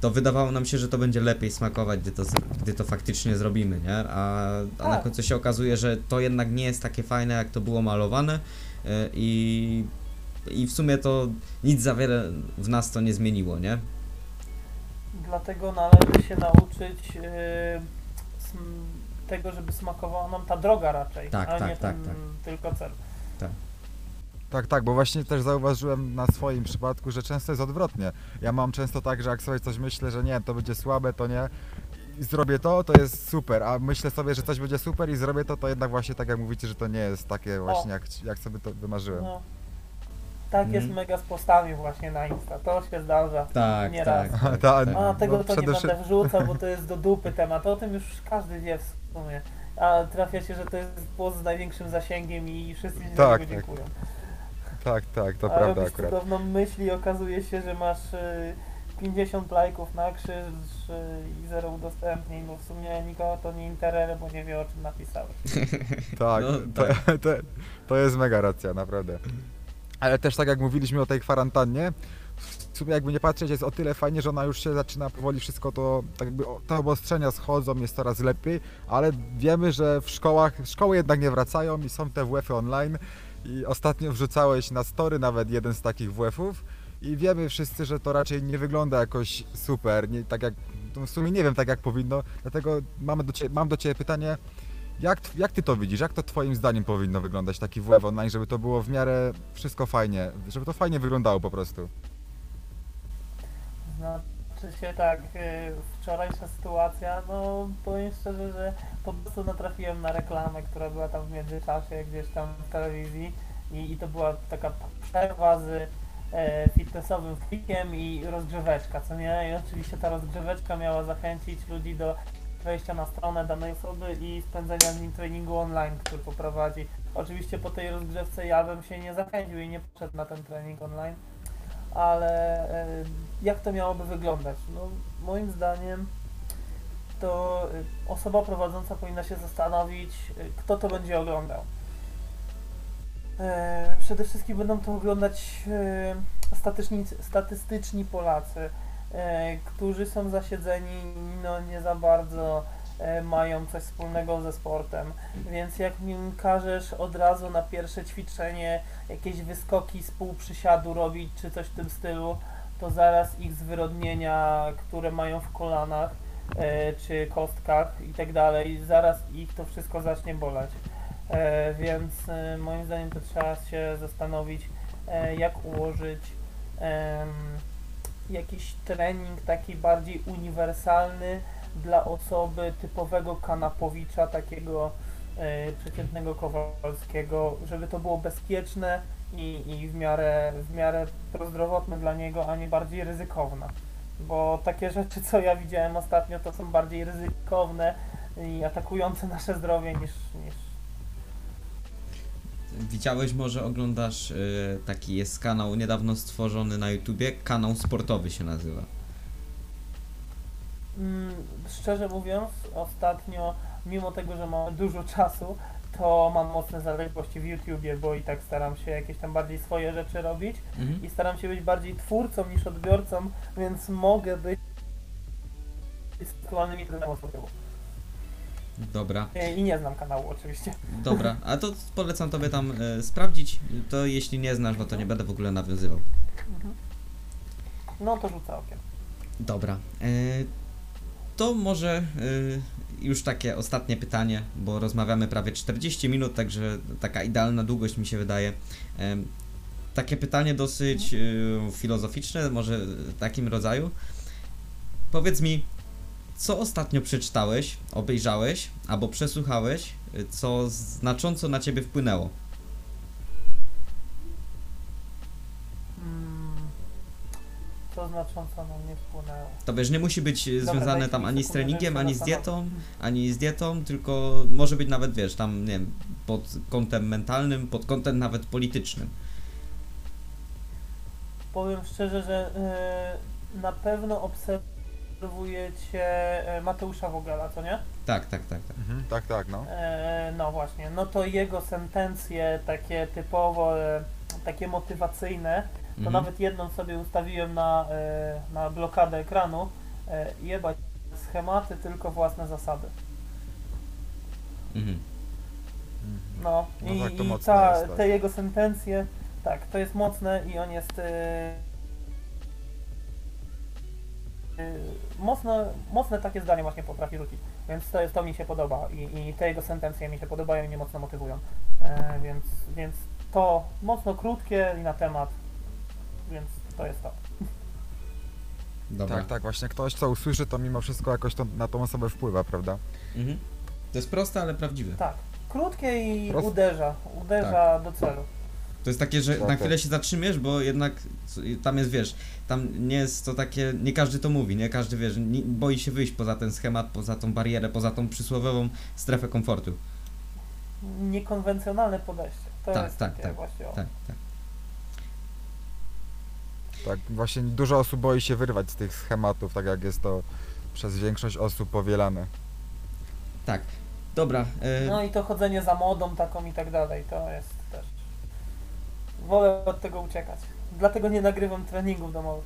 to wydawało nam się, że to będzie lepiej smakować, gdy to, gdy to faktycznie zrobimy, nie? A, a na Tak. końcu się okazuje, że to jednak nie jest takie fajne, jak to było malowane y, i, i w sumie to nic za wiele w nas to nie zmieniło, nie? Dlatego należy się nauczyć yy, tego, żeby smakowała nam ta droga raczej, Tak, a tak, nie tak, ten tak. tylko cel. Tak, tak, bo właśnie też zauważyłem na swoim przypadku, że często jest odwrotnie. Ja mam często tak, że jak sobie coś myślę, że nie, to będzie słabe, to nie i zrobię to, to jest super, a myślę sobie, że coś będzie super i zrobię to, to jednak właśnie tak jak mówicie, że to nie jest takie właśnie jak, jak sobie to wymarzyłem. No. Tak Mhm. jest mega z postami właśnie na Insta, to się zdarza. Tak, Nie tak. raz. tak, Ta- tak. A tego No, to nie będę wrzucał, bo to jest do dupy temat. O tym już każdy wie w sumie. A trafia się, że to jest post z największym zasięgiem i wszyscy ci za Tak, tak. dziękują. Tak, tak, to A prawda robisz akurat. cudowną myśl i okazuje się, że masz y, 50 lajków na krzyż y, i zero udostępnień, bo w sumie nikogo to nie interesuje, bo nie wie o czym napisałeś. Tak, No, to, To, to jest mega racja, naprawdę. Ale też tak jak mówiliśmy o tej kwarantannie, w sumie jakby nie patrzeć, jest o tyle fajnie, że ona już się zaczyna powoli wszystko to, tak jakby te obostrzenia schodzą, jest coraz lepiej, ale wiemy, że w szkołach, szkoły jednak nie wracają i są te WF-y online. I ostatnio wrzucałeś na story nawet jeden z takich WF-ów i wiemy wszyscy, że to raczej nie wygląda jakoś super, nie, tak jak, w sumie nie wiem tak jak powinno, dlatego mamy do ciebie, mam do Ciebie pytanie, jak, jak ty to widzisz? Jak to twoim zdaniem powinno wyglądać taki WF online, żeby to było w miarę wszystko fajnie, żeby to fajnie wyglądało po prostu? Znaczy się tak, y, wczorajsza sytuacja, no powiem szczerze, że po prostu natrafiłem na reklamę, która była tam w międzyczasie gdzieś tam w telewizji i, i to była taka przerwa z e, fitnessowym flikiem i rozgrzeweczka, co nie? I oczywiście ta rozgrzeweczka miała zachęcić ludzi do wejścia na stronę danej osoby i spędzenia z nim treningu online, który poprowadzi. Oczywiście po tej rozgrzewce ja bym się nie zachęcił i nie poszedł na ten trening online, ale e, jak to miałoby wyglądać? No, moim zdaniem to e, osoba prowadząca powinna się zastanowić, e, kto to będzie oglądał. Przede wszystkim będą to oglądać statyczni, statystyczni Polacy, którzy są zasiedzeni no nie za bardzo e, mają coś wspólnego ze sportem. Więc jak mi każesz od razu na pierwsze ćwiczenie jakieś wyskoki z półprzysiadu robić, czy coś w tym stylu, to zaraz ich zwyrodnienia, które mają w kolanach, e, czy kostkach i tak dalej, zaraz ich to wszystko zacznie boleć. E, więc e, moim zdaniem to trzeba się zastanowić, e, jak ułożyć jakiś trening taki bardziej uniwersalny dla osoby typowego kanapowicza, takiego e, przeciętnego Kowalskiego, żeby to było bezpieczne i, i w, miarę, w miarę prozdrowotne dla niego, a nie bardziej ryzykowne. Bo takie rzeczy, co ja widziałem ostatnio, to są bardziej ryzykowne i atakujące nasze zdrowie niż, niż Widziałeś, może oglądasz, y, taki jest kanał niedawno stworzony na YouTubie, kanał sportowy się nazywa. Mm, szczerze mówiąc, ostatnio, mimo tego, że mam dużo czasu, to mam mocne zaległości w YouTubie, bo i tak staram się jakieś tam bardziej swoje rzeczy robić Mhm. i staram się być bardziej twórcą niż odbiorcą, więc mogę być z aktualnymi trendami sportowo. Dobra, E, I nie znam kanału oczywiście. dobra, a to polecam tobie tam y, sprawdzić, to jeśli nie znasz, no to nie będę w ogóle nawiązywał. No to rzucę okiem. Dobra, y, to może y, już takie ostatnie pytanie, bo rozmawiamy prawie 40 minut, także taka idealna długość mi się wydaje. Em, Takie pytanie dosyć y, filozoficzne, może takim rodzaju. Powiedz mi, co ostatnio przeczytałeś, obejrzałeś albo przesłuchałeś, y, co znacząco na ciebie wpłynęło? Mm, co znacząco na mnie wpłynęło. To wiesz, nie musi być y, Dobra, związane tam ani z treningiem, ani z dietą, ani z dietą, tylko może być nawet, wiesz, tam, nie wiem, pod kątem mentalnym, pod kątem nawet politycznym. Powiem szczerze, że y, na pewno obserwujecie e, Mateusza Wogela, co nie? Tak, tak, tak, tak. Mhm, tak, tak, no. E, no właśnie, no to jego sentencje takie typowo, e, takie motywacyjne, to Mhm. nawet jedną sobie ustawiłem na, e, na blokadę ekranu, e, jebać schematy, tylko własne zasady. Mhm. No, No i, tak, to i ta, tak. te jego sentencje, tak, to jest mocne i on jest e, mocno, mocne takie zdanie właśnie potrafi rzucić, więc to, jest, to mi się podoba i, i te jego sentencje mi się podobają i mnie mocno motywują, e, więc, więc to mocno krótkie i na temat, więc to jest to. Dobra. Tak, tak, właśnie ktoś co usłyszy, to mimo wszystko jakoś to na tą osobę wpływa, prawda? Mhm. To jest proste, ale prawdziwe. Tak, krótkie i Prost- uderza, uderza do celu. To jest takie, że na chwilę się zatrzymiesz, bo jednak tam jest, wiesz, tam nie jest to takie, nie każdy to mówi, nie każdy, wiesz, nie, boi się wyjść poza ten schemat, poza tą barierę, poza tą przysłowiową strefę komfortu. Niekonwencjonalne podejście, to Tak, jest tak, takie tak, właśnie o. Tak, tak. Tak, właśnie dużo osób boi się wyrwać z tych schematów, tak jak jest to przez większość osób powielane. Tak. Dobra, e, No i to chodzenie za modą taką i tak dalej, to jest. Wolę od tego uciekać. Dlatego nie nagrywam treningów domowych.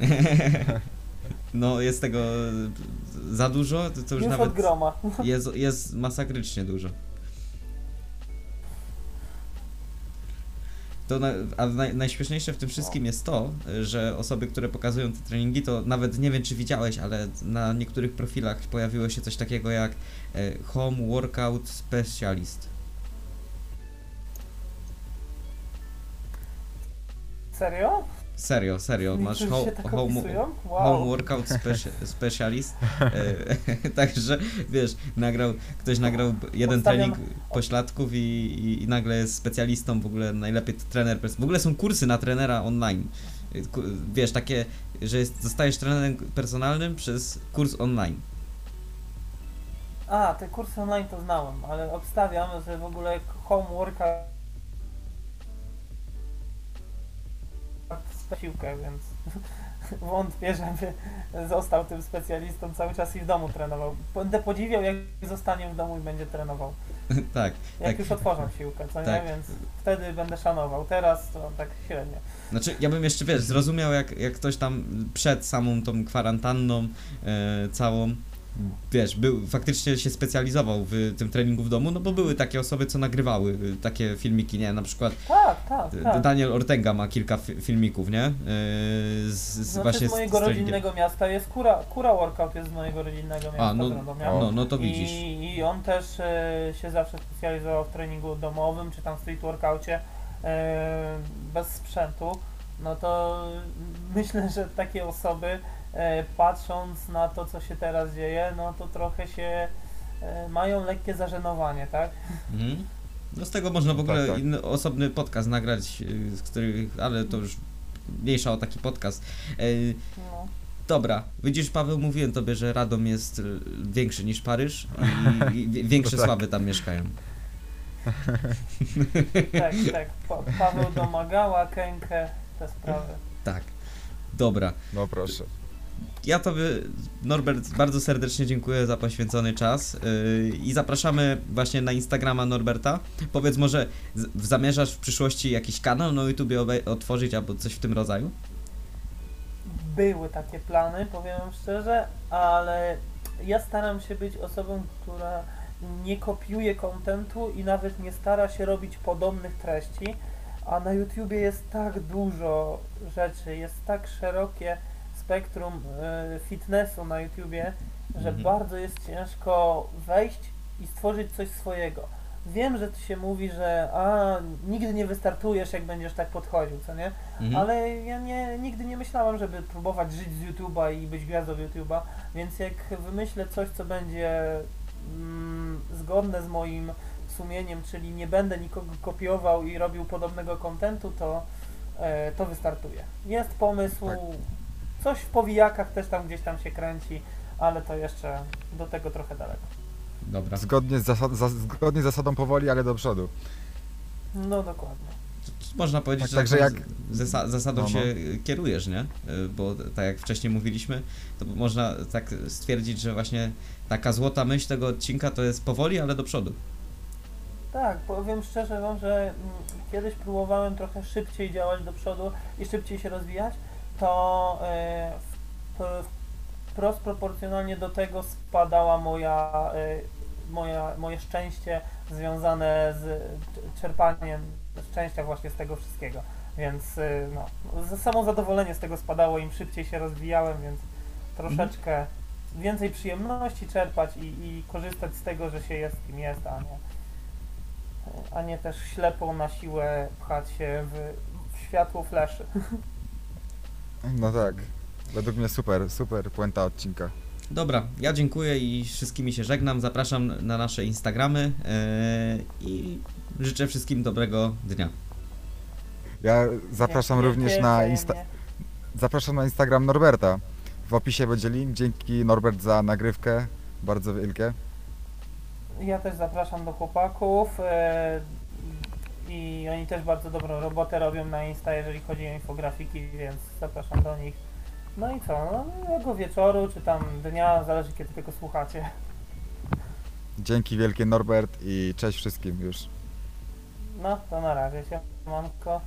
no jest tego za dużo, to, to już Już nawet od groma. jest, jest masakrycznie dużo. To na, a naj, najśmieszniejsze w tym wszystkim jest to, że osoby, które pokazują te treningi, to nawet nie wiem, czy widziałeś, ale na niektórych profilach pojawiło się coś takiego jak e, Home Workout Specialist. Serio? Serio, serio, masz ho, tak home? Wow. home workout specia- specialist. E, Także wiesz, nagrał, ktoś nagrał jeden Obstawiam- trening pośladków i, i, i nagle jest specjalistą, w ogóle najlepiej trener. W ogóle są kursy na trenera online. E, Wiesz, takie, że jest, zostajesz trenerem personalnym przez kurs online. A, te kursy online to znałem, ale obstawiam, że w ogóle home workout siłkę, więc wątpię, żeby został tym specjalistą cały czas i w domu trenował. Będę podziwiał, jak zostanie w domu i będzie trenował. tak, Jak tak. już otworzą siłkę, co Tak. nie? Więc wtedy będę szanował. Teraz to tak średnio. Znaczy, ja bym jeszcze, wiesz, zrozumiał, jak, jak ktoś tam przed samą tą kwarantanną e, całą, wiesz, był, faktycznie się specjalizował w tym treningu w domu, no bo były takie osoby, co nagrywały e, takie filmiki, nie, na przykład Tak, tak, e, tak. Daniel Ortega ma kilka fi filmików, nie, e, z, z Znaczy właśnie z mojego z rodzinnego miasta jest Kura, Kura Workout jest z mojego rodzinnego miasta. no- z Radomia. No, no to widzisz. I, I on też się zawsze specjalizował w treningu domowym, czy tam street workoucie e, bez sprzętu. No to myślę, że takie osoby patrząc na to, co się teraz dzieje, no to trochę się e, mają lekkie zażenowanie, tak? Mhm. No z tego można w ogóle Tak, tak. inny osobny podcast nagrać, e, z których, ale to już mniejsza o taki podcast. E, No. Dobra, widzisz Paweł, mówiłem tobie, że Radom jest większy niż Paryż i, i większe tak. sławy tam mieszkają. Tak, tak. Pa Paweł domagała, Kękę, te sprawy. Tak. Dobra. No proszę. Ja tobie, Norbert, bardzo serdecznie dziękuję za poświęcony czas yy, i zapraszamy właśnie na Instagrama Norberta. Powiedz może, zamierzasz w przyszłości jakiś kanał na YouTubie otworzyć albo coś w tym rodzaju? były takie plany, powiem szczerze, ale ja staram się być osobą, która nie kopiuje kontentu i nawet nie stara się robić podobnych treści, a na YouTubie jest tak dużo rzeczy, jest tak szerokie spektrum e, fitnessu na YouTubie, że Mhm. bardzo jest ciężko wejść i stworzyć coś swojego. Wiem, że ty się mówi, że a, nigdy nie wystartujesz, jak będziesz tak podchodził, co nie? Mhm. Ale ja nie, nigdy nie myślałam, żeby próbować żyć z YouTube'a i być gwiazdą YouTube'a, więc jak wymyślę coś, co będzie mm, zgodne z moim sumieniem, czyli nie będę nikogo kopiował i robił podobnego kontentu, to, e, to wystartuje. Jest pomysł, Tak. Coś w powijakach też tam gdzieś tam się kręci, ale to jeszcze do tego trochę daleko. Dobra. Zgodnie z, zasad, za, zgodnie z zasadą powoli, ale do przodu. No dokładnie. Można powiedzieć, Tak, że także taką jak- zasa- zasadą No, no. się kierujesz, nie? Bo tak jak wcześniej mówiliśmy, to można tak stwierdzić, że właśnie taka złota myśl tego odcinka to jest powoli, ale do przodu. Tak, powiem szczerze Wam, że mm, kiedyś próbowałem trochę szybciej działać do przodu i szybciej się rozwijać, to e, wprost proporcjonalnie do tego spadała moja, e, moja, moje szczęście związane z cz- czerpaniem szczęścia właśnie z tego wszystkiego. Więc e, no, samo zadowolenie z tego spadało, im szybciej się rozwijałem, więc troszeczkę więcej przyjemności czerpać i, i korzystać z tego, że się jest kim jest, a nie a nie też ślepo na siłę pchać się w, w światło fleszy. No tak. Według mnie super, super puenta odcinka. Dobra, ja dziękuję i wszystkimi się żegnam. Zapraszam na nasze Instagramy yy, i życzę wszystkim dobrego dnia. Ja zapraszam również na. Insta zapraszam na Instagram Norberta. W opisie będzie link. Dzięki Norbert za nagrywkę. Bardzo wielkie. Ja też zapraszam do chłopaków e, i oni też bardzo dobrą robotę robią na Insta, jeżeli chodzi o infografiki, więc zapraszam do nich. No i co, no miłego wieczoru, czy tam dnia, zależy kiedy tego słuchacie. Dzięki wielkie Norbert i cześć wszystkim już. No, to na razie, siemanko.